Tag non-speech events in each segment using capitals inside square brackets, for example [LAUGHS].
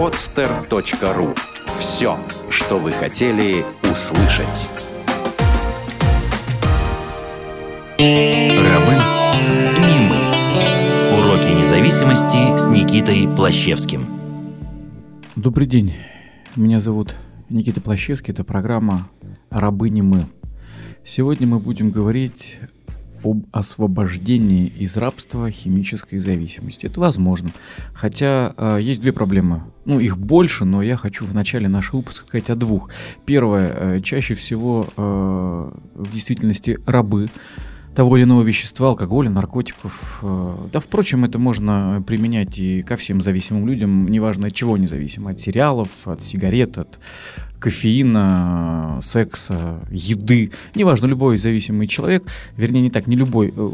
podster.ru Все, что вы хотели услышать. Рабы не мы. Уроки независимости с Никитой Плащевским. Добрый день. Меня зовут Никита Плащевский. Это программа «Рабы не мы». Сегодня мы будем говорить об освобождении из рабства химической зависимости. Это возможно. Хотя э, есть две проблемы. Ну, их больше, но я хочу в начале нашего выпуска сказать о двух. Первое. Э, чаще всего э, в действительности рабы того или иного вещества, алкоголя, наркотиков. Э, да, впрочем, это можно применять и ко всем зависимым людям, неважно от чего они зависимы, от сериалов, от сигарет, от кофеина, секса, еды, неважно, любой зависимый человек, вернее, не так, не любой, э,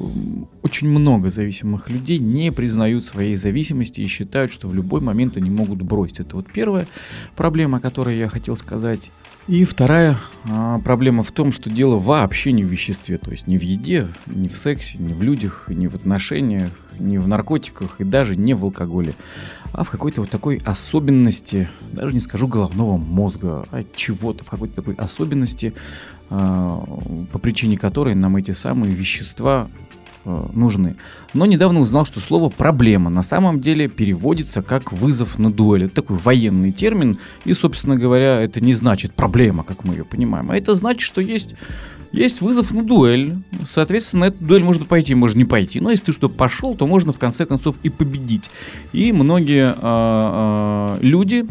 очень много зависимых людей не признают своей зависимости и считают, что в любой момент они могут бросить. Это вот первая проблема, о которой я хотел сказать. И вторая а, проблема в том, что дело вообще не в веществе, то есть не в еде, не в сексе, не в людях, не в отношениях, не в наркотиках и даже не в алкоголе а в какой-то вот такой особенности, даже не скажу головного мозга, чего-то, в какой-то такой особенности, а, по причине которой нам эти самые вещества а, нужны. Но недавно узнал, что слово «проблема» на самом деле переводится как «вызов на дуэль». Это такой военный термин, и, собственно говоря, это не значит «проблема», как мы ее понимаем, а это значит, что есть есть вызов на дуэль. Соответственно, на эту дуэль можно пойти, можно не пойти. Но если ты что пошел, то можно в конце концов и победить. И многие э, э, люди,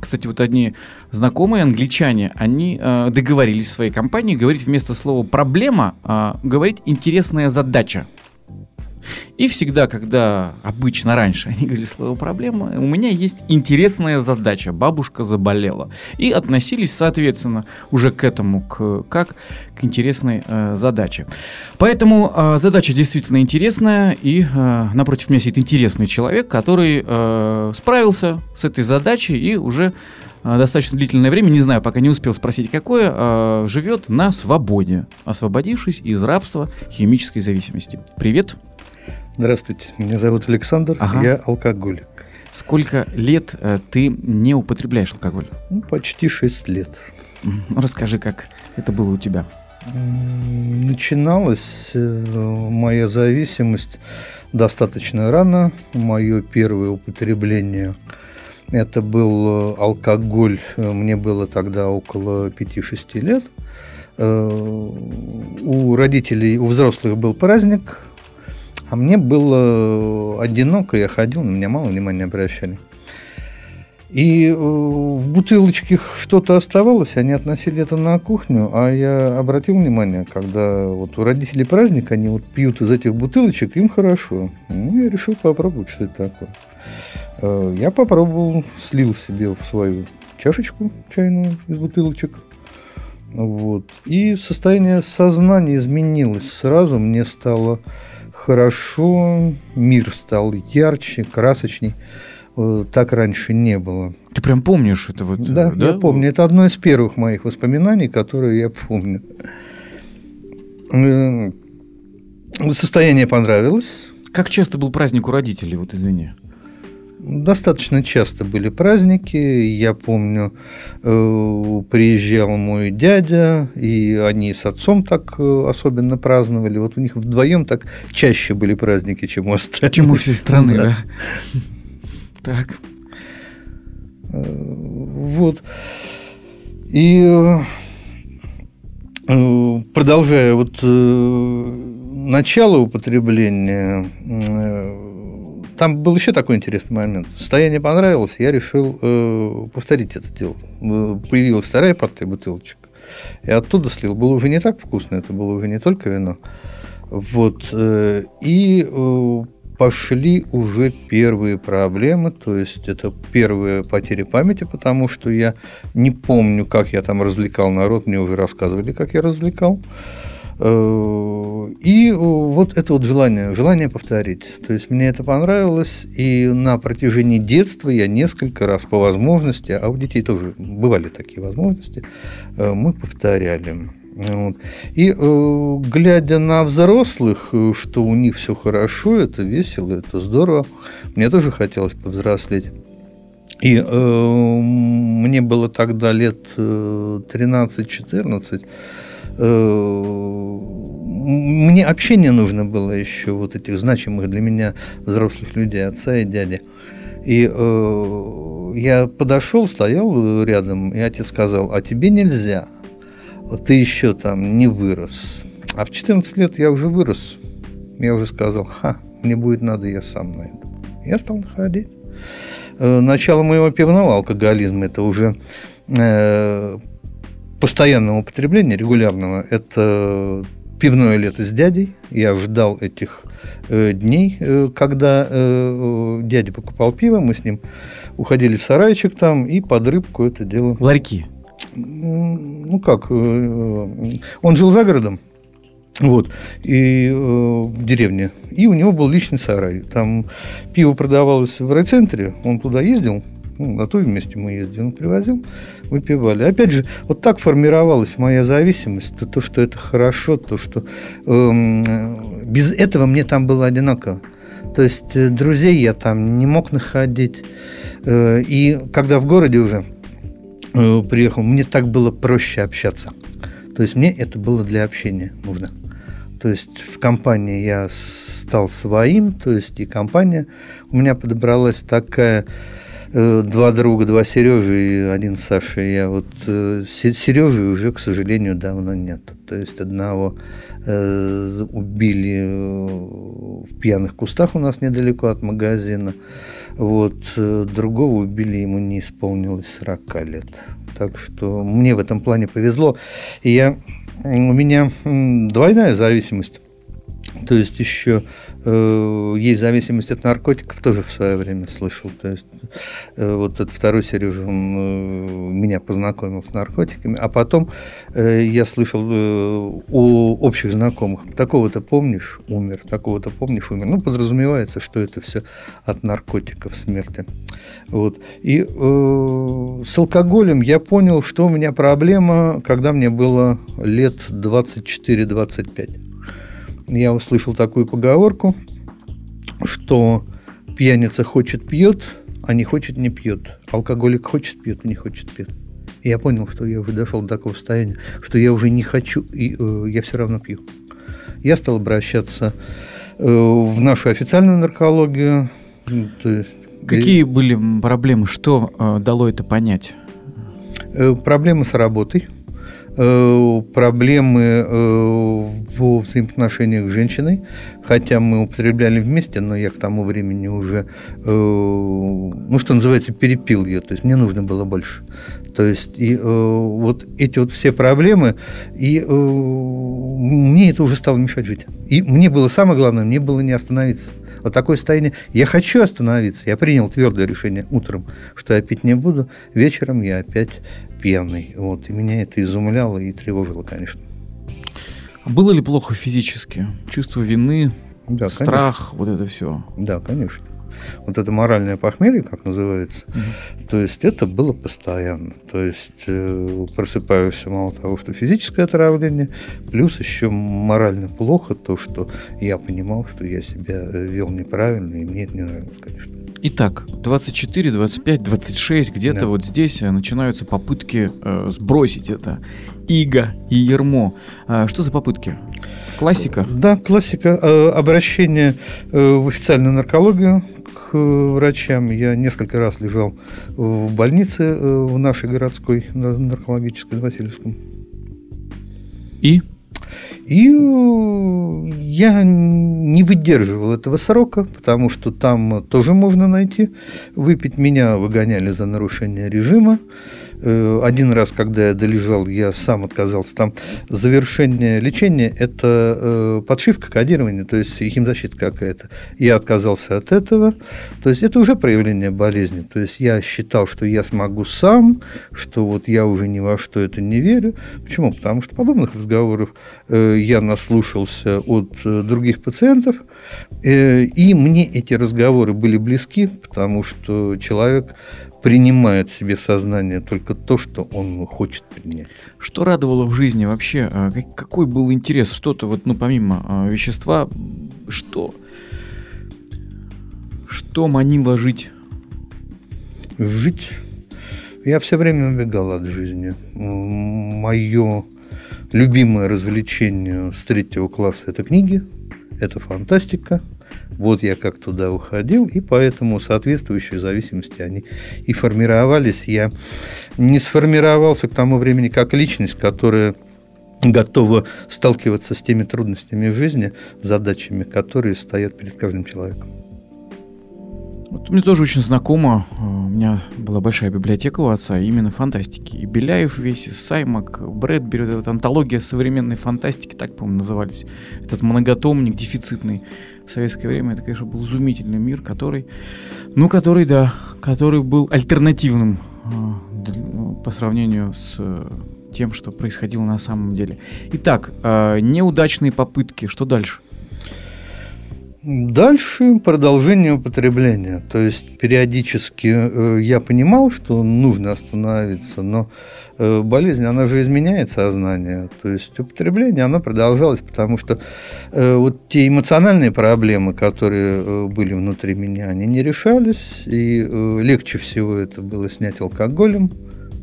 кстати, вот одни знакомые англичане, они э, договорились в своей компании говорить вместо слова проблема, говорить интересная задача. И всегда, когда обычно раньше они говорили слово проблема, у меня есть интересная задача. Бабушка заболела. И относились, соответственно, уже к этому, к, как к интересной э, задаче. Поэтому э, задача действительно интересная. И э, напротив меня сидит интересный человек, который э, справился с этой задачей и уже э, достаточно длительное время, не знаю, пока не успел спросить, какое, э, живет на свободе, освободившись из рабства химической зависимости. Привет. Здравствуйте, меня зовут Александр, ага. я алкоголик. Сколько лет э, ты не употребляешь алкоголь? Ну, почти 6 лет. Ну, расскажи, как это было у тебя? Начиналась э, моя зависимость достаточно рано. Мое первое употребление это был э, алкоголь. Мне было тогда около 5-6 лет. У родителей, у взрослых был праздник, а мне было одиноко, я ходил, на меня мало внимания обращали. И э, в бутылочке что-то оставалось, они относили это на кухню, а я обратил внимание, когда вот у родителей праздник, они вот пьют из этих бутылочек, им хорошо. Ну, я решил попробовать, что это такое. Э, я попробовал, слил себе в свою чашечку чайную из бутылочек. Вот. И состояние сознания изменилось сразу, мне стало хорошо, мир стал ярче, красочней. Э, так раньше не было. Ты прям помнишь это вот? Да, да, я помню. Это одно из первых моих воспоминаний, которые я помню. Э, состояние понравилось. Как часто был праздник у родителей, вот извини? Достаточно часто были праздники. Я помню, э, приезжал мой дядя, и они с отцом так э, особенно праздновали. Вот у них вдвоем так чаще были праздники, чем у остальных. Чем у всей [LAUGHS] страны, да. Так. Э, вот. И продолжая вот начало употребления там был еще такой интересный момент. Состояние понравилось, я решил э, повторить это дело. Э, появилась вторая партия бутылочек. И оттуда слил. Было уже не так вкусно, это было уже не только вино. Вот. Э, и э, пошли уже первые проблемы, то есть это первые потери памяти, потому что я не помню, как я там развлекал народ, мне уже рассказывали, как я развлекал. И вот это вот желание, желание повторить. То есть мне это понравилось, и на протяжении детства я несколько раз по возможности, а у детей тоже бывали такие возможности, э, мы повторяли. Вот. И э, глядя на взрослых, что у них все хорошо, это весело, это здорово, мне тоже хотелось повзрослеть. И э, мне было тогда лет 13-14. Э, общение нужно было еще вот этих значимых для меня взрослых людей, отца и дяди. И э, я подошел, стоял рядом, и отец сказал, а тебе нельзя, ты еще там не вырос. А в 14 лет я уже вырос. Я уже сказал, ха, мне будет надо, я сам найду. Я стал находить. Э, начало моего пивного алкоголизма – это уже э, постоянного употребления, регулярного. Это пивное лето с дядей. Я ждал этих э, дней, э, когда э, дядя покупал пиво, мы с ним уходили в сарайчик там и под рыбку это дело. Ларьки. Ну как, он жил за городом, вот, и э, в деревне. И у него был личный сарай. Там пиво продавалось в райцентре, он туда ездил, ну, на той месте мы ездили, он привозил, выпивали. Опять же, вот так формировалась моя зависимость, то, то что это хорошо, то, что э, без этого мне там было одинаково. То есть э, друзей я там не мог находить. Э, и когда в городе уже э, приехал, мне так было проще общаться. То есть мне это было для общения нужно. То есть в компании я стал своим, то есть и компания у меня подобралась такая, два друга, два Сережи и один Саша. Я вот э, Сережи уже, к сожалению, давно нет. То есть одного э, убили в пьяных кустах у нас недалеко от магазина. Вот другого убили, ему не исполнилось 40 лет. Так что мне в этом плане повезло. И я у меня двойная зависимость. То есть еще э, есть зависимость от наркотиков, тоже в свое время слышал. То есть э, вот этот второй Сережа, он э, меня познакомил с наркотиками, а потом э, я слышал э, у общих знакомых, такого-то помнишь, умер, такого-то помнишь, умер. Ну, подразумевается, что это все от наркотиков смерти. Вот. И э, с алкоголем я понял, что у меня проблема, когда мне было лет 24-25 я услышал такую поговорку, что пьяница хочет пьет, а не хочет не пьет. Алкоголик хочет пьет, а не хочет пьет. И я понял, что я уже дошел до такого состояния, что я уже не хочу, и э, я все равно пью. Я стал обращаться э, в нашу официальную наркологию. То есть, Какие и... были проблемы? Что э, дало это понять? Э, проблемы с работой проблемы э, во взаимоотношениях с женщиной, хотя мы употребляли вместе, но я к тому времени уже, э, ну, что называется, перепил ее, то есть мне нужно было больше. То есть и вот эти вот все проблемы, и мне это уже стало мешать жить. И мне было самое главное, мне было не остановиться. Вот такое состояние. Я хочу остановиться. Я принял твердое решение утром, что я пить не буду. Вечером я опять пьяный. Вот. И меня это изумляло и тревожило, конечно. А было ли плохо физически? Чувство вины, да, страх, конечно. вот это все? Да, конечно. Вот это моральное похмелье, как называется, угу. то есть это было постоянно. То есть э, просыпаешься мало того, что физическое отравление, плюс еще морально плохо то, что я понимал, что я себя э, вел неправильно, и мне это не нравилось, конечно. Итак, 24, 25, 26, где-то да. вот здесь э, начинаются попытки э, сбросить это иго и ермо. А, что за попытки? Классика? Да, классика. Э, обращение э, в официальную наркологию к врачам. Я несколько раз лежал в больнице в нашей городской наркологической, в Васильевском. И? И э, я не выдерживал этого срока, потому что там тоже можно найти. Выпить меня выгоняли за нарушение режима. Э, один раз, когда я долежал, я сам отказался. Там завершение лечения – это э, подшивка, кодирование, то есть химзащита какая-то. Я отказался от этого. То есть это уже проявление болезни. То есть я считал, что я смогу сам, что вот я уже ни во что это не верю. Почему? Потому что подобных разговоров э, я наслушался от других пациентов, и мне эти разговоры были близки, потому что человек принимает себе в сознание только то, что он хочет принять. Что радовало в жизни вообще? А, какой был интерес? Что-то вот, ну, помимо а, вещества, что? Что манило жить? Жить. Я все время убегал от жизни. Мое любимое развлечение с третьего класса – это книги, это фантастика. Вот я как туда уходил, и поэтому соответствующие зависимости они и формировались. Я не сформировался к тому времени как личность, которая готова сталкиваться с теми трудностями жизни, задачами, которые стоят перед каждым человеком. Вот мне тоже очень знакомо. У меня была большая библиотека у отца, именно фантастики. И Беляев весь, и Саймак, Брэдбери, вот антология современной фантастики, так, по-моему, назывались. Этот многотомник дефицитный в советское время. Это, конечно, был изумительный мир, который, ну, который, да, который был альтернативным э, по сравнению с тем, что происходило на самом деле. Итак, э, неудачные попытки, что дальше? Дальше продолжение употребления. То есть периодически э, я понимал, что нужно остановиться, но э, болезнь, она же изменяет сознание. То есть употребление, оно продолжалось, потому что э, вот те эмоциональные проблемы, которые были внутри меня, они не решались. И легче всего это было снять алкоголем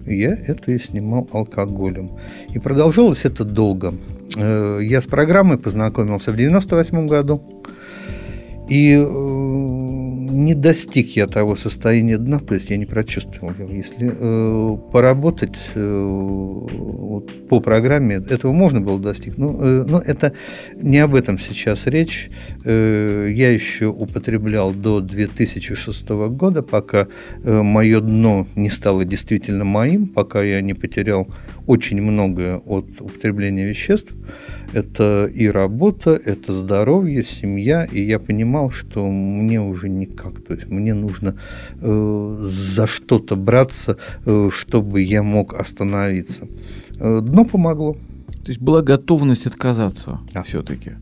я это и снимал алкоголем. И продолжалось это долго. Я с программой познакомился в 98 году. И э, не достиг я того состояния дна, то есть я не прочувствовал его. Если э, поработать э, вот, по программе, этого можно было достичь. Но, э, но это не об этом сейчас речь. Э, я еще употреблял до 2006 года, пока э, мое дно не стало действительно моим, пока я не потерял очень многое от употребления веществ. Это и работа, это здоровье, семья, и я понимал, что мне уже никак, то есть мне нужно э, за что-то браться, э, чтобы я мог остановиться. Э, дно помогло. То есть была готовность отказаться да. все-таки.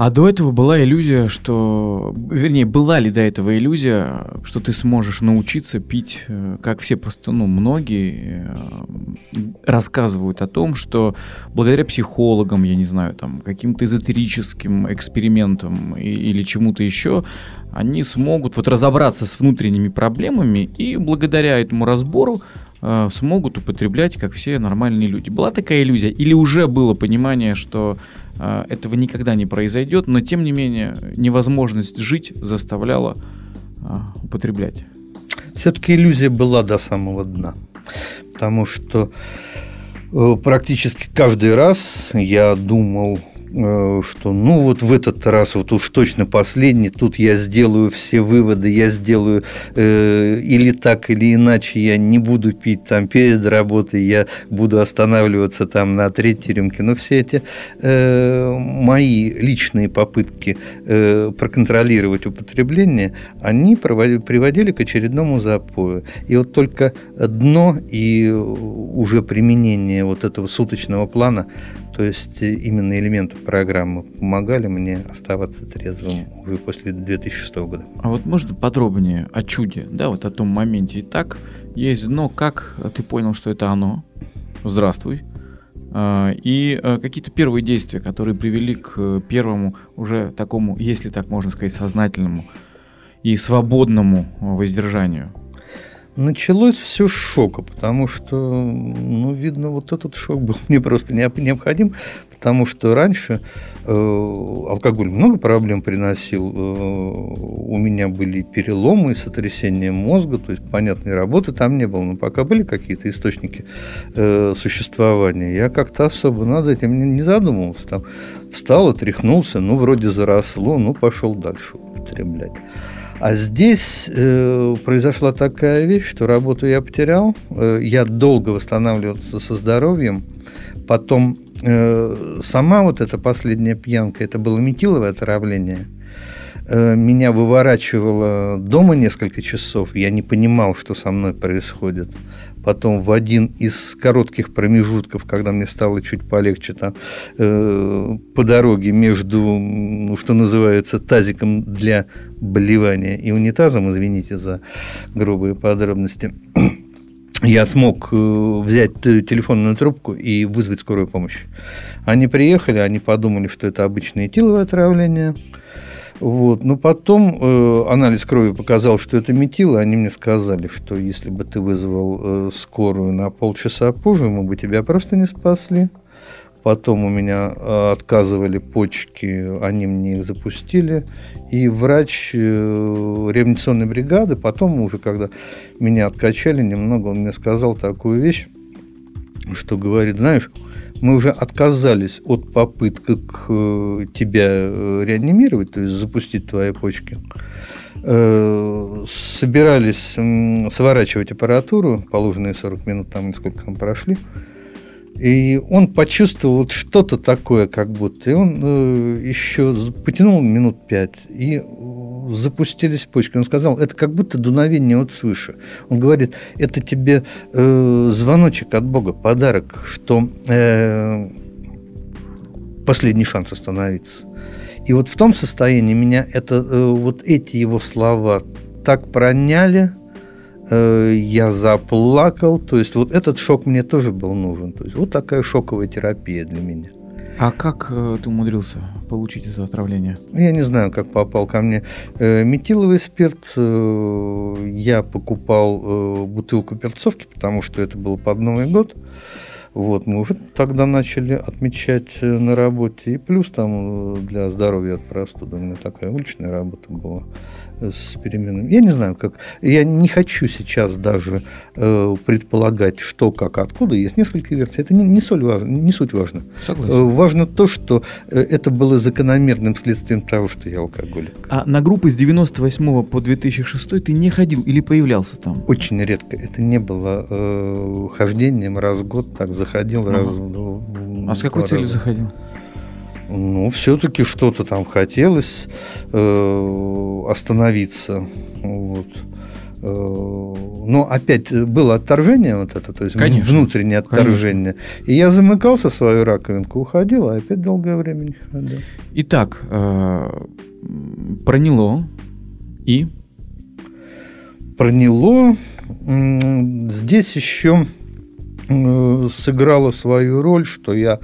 А до этого была иллюзия, что... Вернее, была ли до этого иллюзия, что ты сможешь научиться пить, э, как все просто, ну, многие э, рассказывают о том, что благодаря психологам, я не знаю, там, каким-то эзотерическим экспериментам или чему-то еще, они смогут вот разобраться с внутренними проблемами и благодаря этому разбору э, смогут употреблять, как все нормальные люди. Была такая иллюзия? Или уже было понимание, что этого никогда не произойдет, но тем не менее невозможность жить заставляла а, употреблять. Все-таки иллюзия была до самого дна, потому что э, практически каждый раз я думал что ну вот в этот раз вот уж точно последний, тут я сделаю все выводы, я сделаю э, или так, или иначе, я не буду пить там перед работой, я буду останавливаться там на третьей рюмке. Но все эти э, мои личные попытки э, проконтролировать употребление, они проводили, приводили к очередному запою. И вот только дно и уже применение вот этого суточного плана то есть э, именно элементы программы помогали мне оставаться трезвым уже после 2006 года. А вот можно подробнее о чуде, да, вот о том моменте. Итак, есть дно, как ты понял, что это оно? Здравствуй. А, и э, какие-то первые действия, которые привели к первому уже такому, если так можно сказать, сознательному и свободному воздержанию. Началось все с шока, потому что, ну, видно, вот этот шок был [LAUGHS] мне просто необходим, потому что раньше э, алкоголь много проблем приносил. Э, у меня были переломы, сотрясение мозга, то есть понятной работы там не было, но пока были какие-то источники э, существования, я как-то особо над этим не, не задумывался. Там встал, отряхнулся, ну, вроде заросло, ну, пошел дальше употреблять. А здесь э, произошла такая вещь, что работу я потерял, э, я долго восстанавливался со здоровьем, потом э, сама вот эта последняя пьянка, это было метиловое отравление, э, меня выворачивало дома несколько часов, я не понимал, что со мной происходит потом в один из коротких промежутков, когда мне стало чуть полегче там э, по дороге между, ну, что называется, тазиком для болевания и унитазом, извините за грубые подробности, [CLEARS THROAT] я смог э, взять телефонную трубку и вызвать скорую помощь. Они приехали, они подумали, что это обычное этиловое отравление – Вот. Но потом э, анализ крови показал, что это метило. Они мне сказали, что если бы ты вызвал э, скорую на полчаса позже, мы бы тебя просто не спасли. Потом у меня э, отказывали почки, они мне их запустили. И врач э, реанимационной бригады, потом уже, когда меня откачали немного, он мне сказал такую вещь, что говорит, знаешь, мы уже отказались от попыток э, тебя э, реанимировать, то есть запустить твои почки. Э, собирались сворачивать аппаратуру, положенные 40 минут, там сколько там прошли. И он почувствовал вот что-то такое, как будто. И он еще потянул минут пять, и запустились почки. Он сказал, это как будто дуновение от свыше. Он говорит, это тебе э, звоночек от Бога, подарок, что э, последний шанс остановиться. И вот в том состоянии меня это, э, вот эти его слова так проняли, э, я заплакал. То есть вот этот шок мне тоже был нужен. То есть вот такая шоковая терапия для меня. А как э, ты умудрился получить это отравление? Я не знаю, как попал ко мне э, метиловый спирт. Э, я покупал э, бутылку перцовки, потому что это было под Новый год. Вот, мы уже тогда начали отмечать э, на работе. И плюс там э, для здоровья от простуды. У меня такая уличная работа была с переменами. Я не знаю, как. Я не хочу сейчас даже э, предполагать, что, как, откуда. Есть несколько версий. Это не, не, соль важно, не суть важно. Согласен. Э, важно то, что э, это было закономерным следствием того, что я алкоголик. А на группы с 98 по 2006 ты не ходил или появлялся там? Очень редко. Это не было э, хождением раз в год. Так заходил ага. раз в А с какой целью раза. заходил? Ну, все-таки что-то там хотелось э, остановиться. Вот. Э, но опять было отторжение вот это, то есть Конечно. внутреннее отторжение. Конечно. И я замыкался в свою раковинку, уходил, а опять долгое время не ходил. Итак, э, проняло и? Проняло. Здесь еще э, сыграло свою роль, что я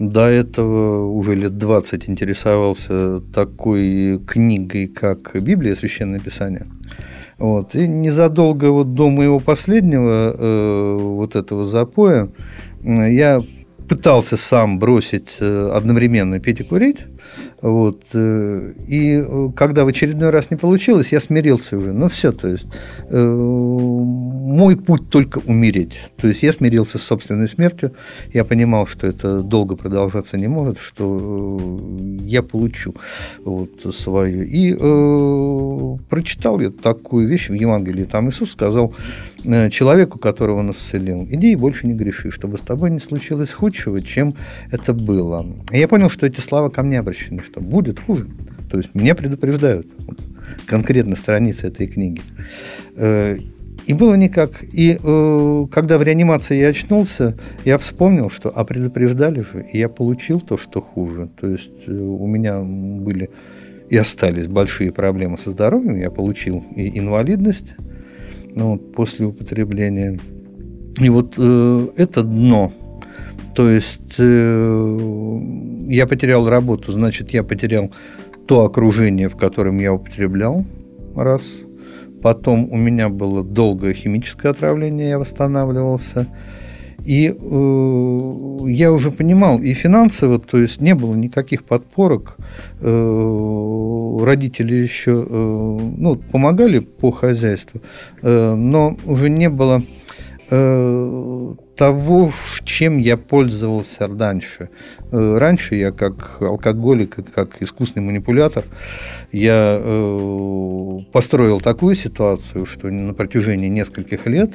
до этого уже лет 20 интересовался такой книгой, как Библия, Священное Писание. Вот. И незадолго вот до моего последнего э, вот этого запоя я пытался сам бросить э, одновременно пить и курить. Вот. Э, и э, когда в очередной раз не получилось, я смирился уже. Ну, все, то есть э, мой путь только умереть. То есть я смирился с собственной смертью. Я понимал, что это долго продолжаться не может, что я получу вот свою. И э, прочитал я такую вещь в Евангелии. Там Иисус сказал человеку, которого он исцелил, иди и больше не греши, чтобы с тобой не случилось худшего, чем это было. И я понял, что эти слова ко мне обращены, что будет хуже. То есть меня предупреждают. Вот, конкретно страницы этой книги. Э, и было никак. И э, когда в реанимации я очнулся, я вспомнил, что а предупреждали же, и я получил то, что хуже. То есть э, у меня были и остались большие проблемы со здоровьем. Я получил и инвалидность ну, после употребления. И вот э, это дно то есть э, я потерял работу, значит, я потерял то окружение, в котором я употреблял, раз. Потом у меня было долгое химическое отравление, я восстанавливался. И э, я уже понимал, и финансово, то есть не было никаких подпорок. Э, родители еще э, ну, помогали по хозяйству, э, но уже не было того, чем я пользовался раньше. Э, раньше я как алкоголик, как искусный манипулятор, я э, построил такую ситуацию, что на протяжении нескольких лет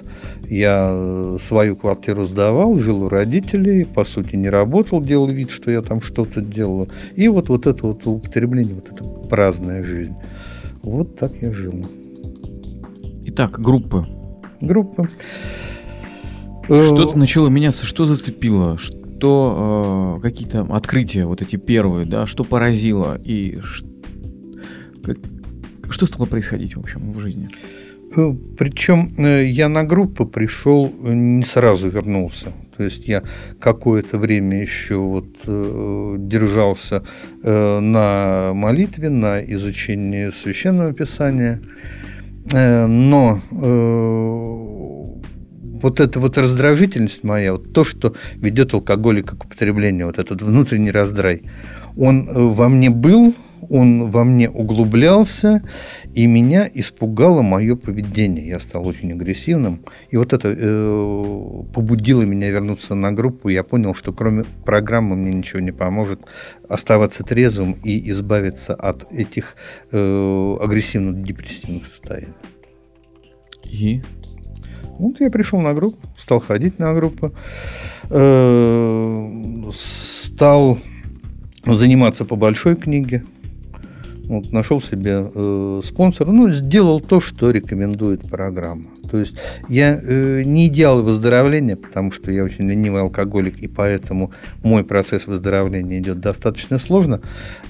я свою квартиру сдавал, жил у родителей, по сути не работал, делал вид, что я там что-то делал. И вот, вот это вот употребление, вот эта праздная жизнь. Вот так я жил. Итак, группы. Группы. Что-то э, начало меняться, что зацепило, что э, какие-то открытия, вот эти первые, да, что поразило и ш... как... что стало происходить, в общем, в жизни? Э, Причем э, я на группу пришел, не сразу вернулся. То есть я какое-то время еще вот э, держался э, на молитве, на изучении священного писания, э, но вот эта вот раздражительность моя, вот то, что ведет алкоголика к употреблению, вот этот внутренний раздрай, он э, во мне был, он во мне углублялся, и меня испугало мое поведение. Я стал очень агрессивным. И вот это э, побудило меня вернуться на группу. Я понял, что кроме программы мне ничего не поможет оставаться трезвым и избавиться от этих э, агрессивно-депрессивных состояний. И? Вот я пришел на группу, стал ходить на группу, э, стал заниматься по большой книге, вот, нашел себе э, спонсора, ну, сделал то, что рекомендует программа. То есть я э, не идеал выздоровления, потому что я очень ленивый алкоголик, и поэтому мой процесс выздоровления идет достаточно сложно.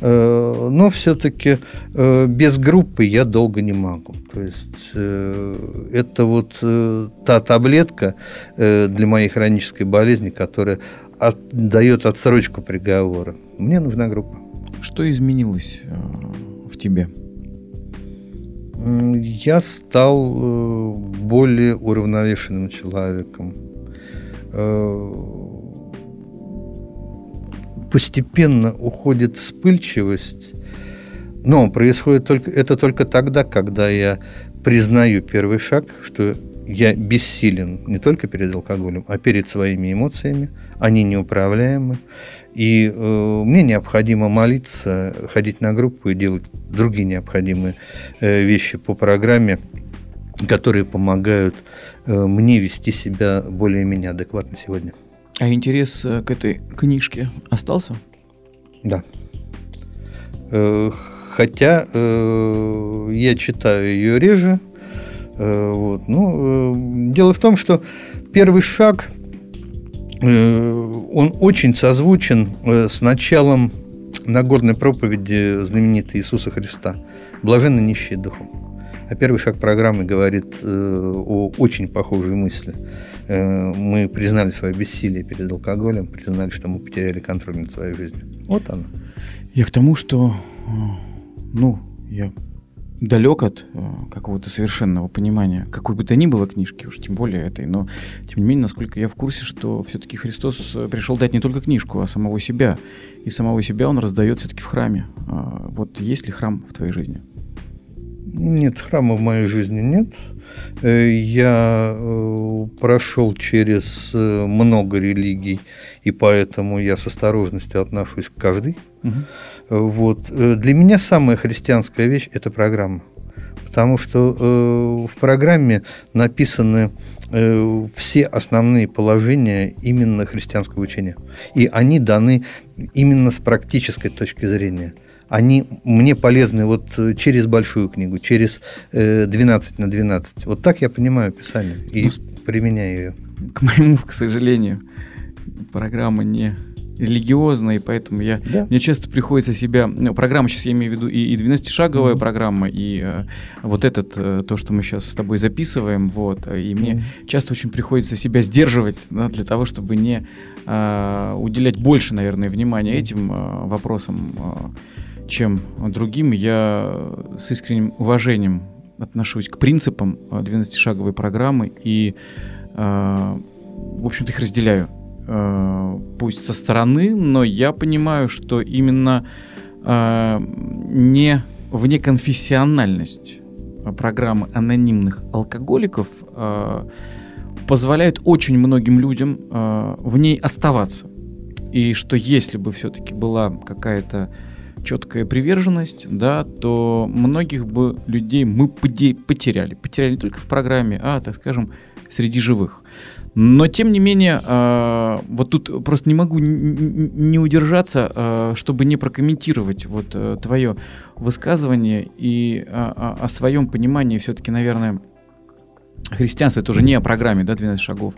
Э, но все-таки э, без группы я долго не могу. То есть э, это вот э, та таблетка э, для моей хронической болезни, которая от, дает отсрочку приговора. Мне нужна группа. Что изменилось э, в тебе? Я стал э, более уравновешенным человеком. Э, постепенно уходит вспыльчивость, но происходит только, это только тогда, когда я признаю первый шаг, что я бессилен не только перед алкоголем, а перед своими эмоциями, они неуправляемы. И э, мне необходимо молиться, ходить на группу и делать другие необходимые э, вещи по программе, которые помогают э, мне вести себя более-менее адекватно сегодня. А интерес э, к этой книжке остался? Да. Э, хотя э, я читаю ее реже. Э, вот. Ну, э, дело в том, что первый шаг Э, он очень созвучен с началом Нагорной проповеди знаменитой Иисуса Христа «Блаженны нищие духом». А первый шаг программы говорит о очень похожей мысли. Мы признали свое бессилие перед алкоголем, признали, что мы потеряли контроль над своей жизнью. Вот оно. Я к тому, что, ну, я далек от э, какого-то совершенного понимания какой бы то ни было книжки, уж тем более этой, но тем не менее, насколько я в курсе, что все-таки Христос э, пришел дать не только книжку, а самого себя. И самого себя он раздает все-таки в храме. А вот есть ли храм в твоей жизни? Нет, храма в моей жизни нет. Э, я прошел через много религий, и поэтому я с осторожностью отношусь к каждой. Угу. Вот. Э, для меня самая христианская вещь – это программа. Потому что э, в программе написаны э, все основные положения именно христианского учения. И они даны именно с практической точки зрения они мне полезны вот э, через большую книгу, через 12 э, на 12. Вот так я понимаю Писание и ну, применяю ее. К моему, к сожалению, программа не религиозно, и поэтому я, да. мне часто приходится себя... Ну, программа, сейчас я имею в виду и, и 12-шаговая mm-hmm. программа, и э, вот этот, э, то, что мы сейчас с тобой записываем, вот, и мне mm-hmm. часто очень приходится себя сдерживать, да, для того, чтобы не э, уделять больше, наверное, внимания этим э, вопросам, э, чем другим. Я с искренним уважением отношусь к принципам 12-шаговой программы и, э, в общем-то, их разделяю. Э, пусть со стороны, но я понимаю, что именно э, не внеконфессиональность программы анонимных алкоголиков э, позволяет очень многим людям в ней оставаться. И что если бы все-таки была какая-то четкая приверженность, да, то многих бы людей мы потеряли. Потеряли не только в программе, а, так скажем, среди живых. Но, тем не менее, э, вот тут просто не могу не удержаться, э, чтобы не прокомментировать вот э, твое высказывание и о, о своем понимании все-таки, наверное, христианство, это уже не о программе, да, 12 шагов,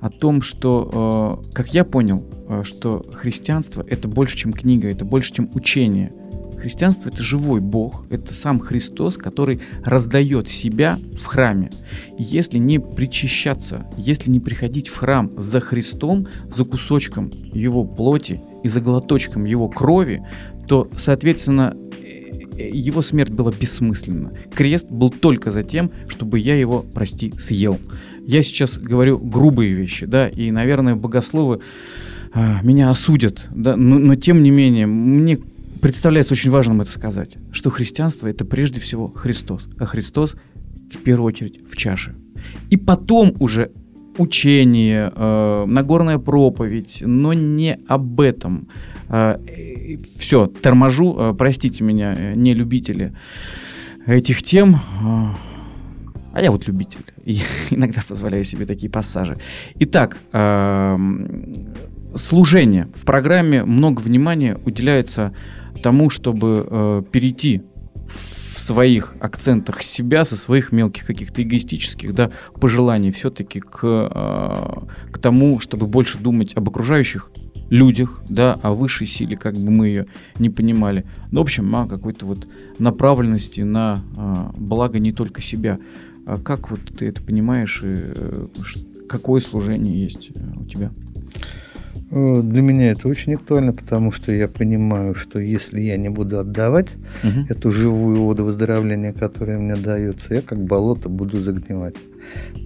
о том, что, как я понял, что христианство это больше, чем книга, это больше, чем учение. Христианство это живой Бог, это сам Христос, который раздает себя в храме. Если не причащаться, если не приходить в храм за Христом, за кусочком Его плоти и за глоточком Его крови, то, соответственно, его смерть была бессмысленна. Крест был только за тем, чтобы я его, прости, съел. Я сейчас говорю грубые вещи, да, и, наверное, богословы а, меня осудят, да, но, но тем не менее, мне представляется очень важным это сказать, что христианство это прежде всего Христос, а Христос в первую очередь в чаше. И потом уже учение, э, Нагорная проповедь, но не об этом. Э, все, торможу, э, простите меня, э, не любители этих тем. Э, а я вот любитель. И [LAUGHS] иногда позволяю себе такие пассажи. Итак, э, служение. В программе много внимания уделяется тому, чтобы э, перейти в своих акцентах себя, со своих мелких каких-то эгоистических да, пожеланий все-таки к, э, к тому, чтобы больше думать об окружающих людях, да, о высшей силе, как бы мы ее не понимали. Но, в общем, о какой-то вот направленности на э, благо не только себя. А как вот ты это понимаешь, и э, какое служение есть э, у тебя? Э, для меня это очень актуально, потому что я понимаю, что если я не буду отдавать угу. эту живую воду выздоровления, которая мне дается, я как болото буду загнивать.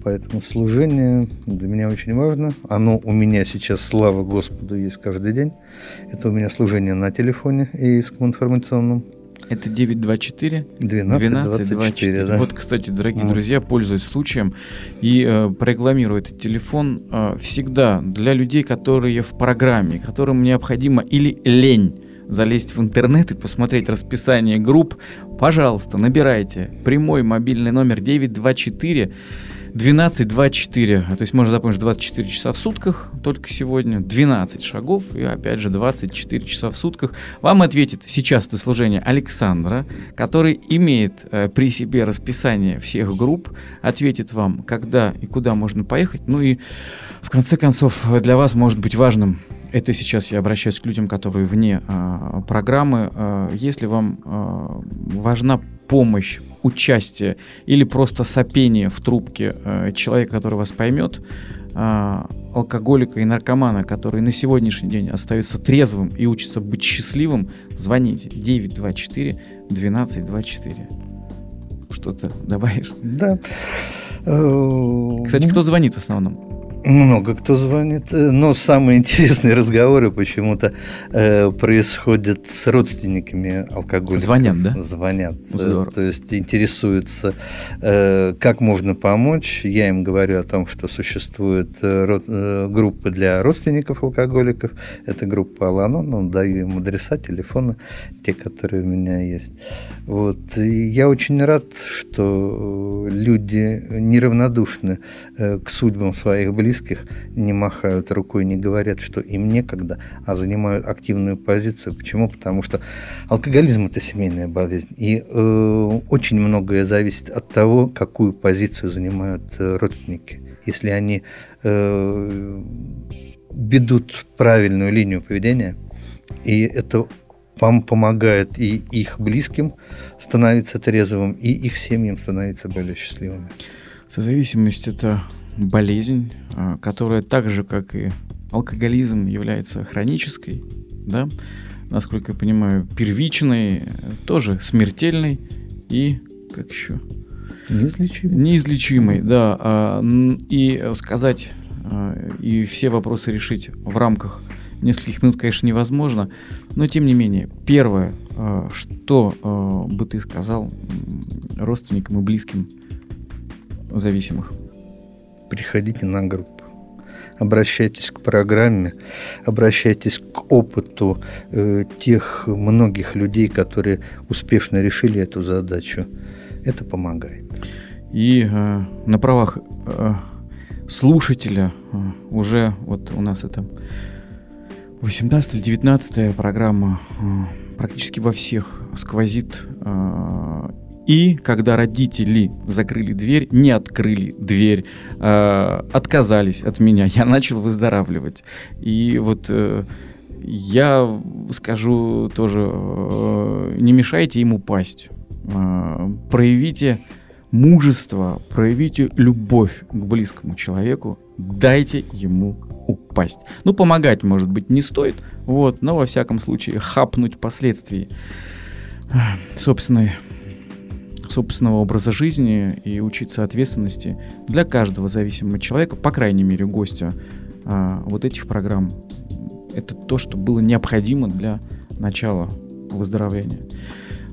Поэтому служение для меня очень важно. Оно у меня сейчас, слава Господу, есть каждый день. Это у меня служение на телефоне и информационном это 924 12, 12 24. Да. Вот, кстати, дорогие вот. друзья, пользуясь случаем и э, прорекламирую этот телефон э, всегда для людей, которые в программе, которым необходимо или лень залезть в интернет и посмотреть расписание групп, пожалуйста, набирайте прямой мобильный номер 924 12-24, то есть можно запомнить 24 часа в сутках только сегодня, 12 шагов и опять же 24 часа в сутках. Вам ответит сейчас это служение Александра, который имеет э, при себе расписание всех групп, ответит вам, когда и куда можно поехать. Ну и в конце концов для вас может быть важным это сейчас я обращаюсь к людям, которые вне э, программы. Э, если вам э, важна помощь, участие или просто сопение в трубке э, человека, который вас поймет, э, алкоголика и наркомана, который на сегодняшний день остается трезвым и учится быть счастливым, звоните 924 1224. Что-то добавишь? Да. Кстати, кто звонит в основном? Много кто звонит, э, но самые [LAUGHS] интересные разговоры почему-то э, происходят с родственниками алкоголиков. Звонят, да? Звонят. Э, Здорово. То есть интересуются, э, как можно помочь. Я им говорю о том, что существует э, э, группа для родственников алкоголиков. Это группа Аланон, ну, даю им адреса, телефоны, те, которые у меня есть. Вот. И я очень рад, что люди неравнодушны э, к судьбам своих близких близких не махают рукой, не говорят, что им некогда, а занимают активную позицию. Почему? Потому что алкоголизм – это семейная болезнь. И э, очень многое зависит от того, какую позицию занимают э, родственники. Если они э, ведут правильную линию поведения, и это вам помогает и их близким становиться трезвым, и их семьям становиться более счастливыми. Созависимость – это болезнь, а, которая так же, как и алкоголизм, является хронической, да, насколько я понимаю, первичной, тоже смертельной и, как еще? Неизлечимой. Неизлечимой, да. А, и сказать, а, и все вопросы решить в рамках нескольких минут, конечно, невозможно. Но, тем не менее, первое, что бы ты сказал родственникам и близким зависимых? Приходите на группу. Обращайтесь к программе, обращайтесь к опыту э, тех многих людей, которые успешно решили эту задачу. Это помогает. И э, на правах э, слушателя э, уже вот у нас это 18 или 19 программа э, практически во всех сквозит э, и когда родители закрыли дверь, не открыли дверь, э, отказались от меня, [LAUGHS] я начал выздоравливать. И вот э, я скажу тоже, э, не мешайте ему упасть. Э, проявите мужество, проявите любовь к близкому человеку, дайте ему упасть. Ну, помогать, может быть, не стоит, вот, но во всяком случае хапнуть последствий собственной собственного образа жизни и учиться ответственности для каждого зависимого человека, по крайней мере, гостя а, вот этих программ. Это то, что было необходимо для начала выздоровления.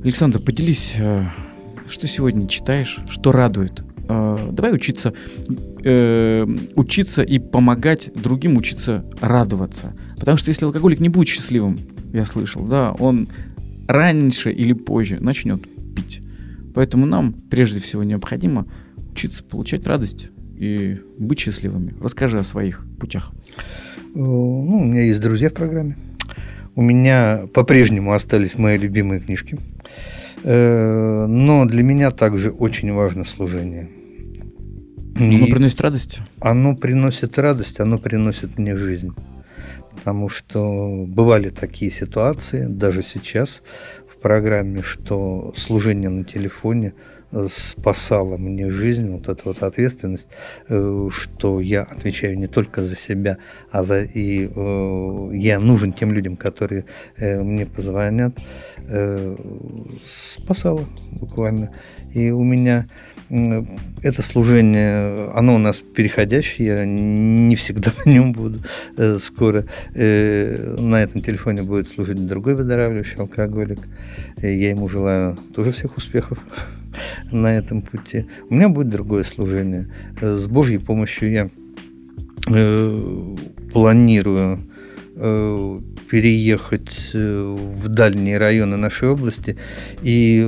Александр, поделись, а, что сегодня читаешь, что радует. А, давай учиться, э, учиться и помогать другим учиться радоваться. Потому что если алкоголик не будет счастливым, я слышал, да, он раньше или позже начнет пить. Поэтому нам прежде всего необходимо учиться получать радость и быть счастливыми. Расскажи о своих путях. Э, ну, у меня есть друзья в программе. У меня по-прежнему остались мои любимые книжки. Э, но для меня также очень важно служение. Оно и приносит радость? Оно приносит радость, оно приносит мне жизнь. Потому что бывали такие ситуации, даже сейчас, программе, что служение на телефоне э, спасало мне жизнь, вот эта вот ответственность, э, что я отвечаю не только за себя, а за и э, я нужен тем людям, которые мне позвонят, спасало буквально. И у меня это служение, оно у нас переходящее, я не всегда [LAUGHS] на нем буду. Э, скоро э, на этом телефоне будет служить другой выздоравливающий алкоголик. Я ему желаю тоже всех успехов [LAUGHS] на этом пути. У меня будет другое служение. Э, с Божьей помощью я планирую переехать в дальние районы нашей области и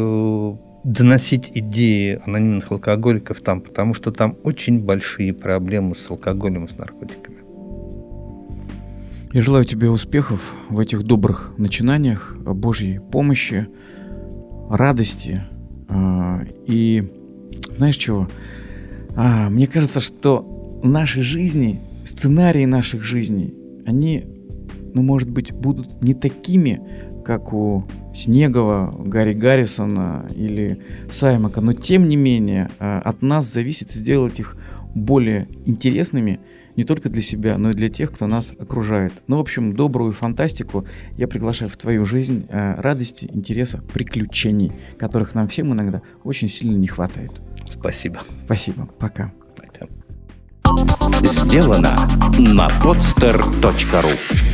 доносить идеи анонимных алкоголиков там, потому что там очень большие проблемы с алкоголем и с наркотиками. Я желаю тебе успехов в этих добрых начинаниях, Божьей помощи, радости. А, и знаешь чего? А, мне кажется, что наши жизни, сценарии наших жизней, они, ну, может быть, будут не такими, как у Снегова, Гарри Гаррисона или Саймака, но тем не менее э, от нас зависит сделать их более интересными не только для себя, но и для тех, кто нас окружает. Ну, в общем, добрую фантастику я приглашаю в твою жизнь э, радости, интереса, приключений, которых нам всем иногда очень сильно не хватает. Спасибо. Спасибо. Пока. Пока. Сделано на podster.ru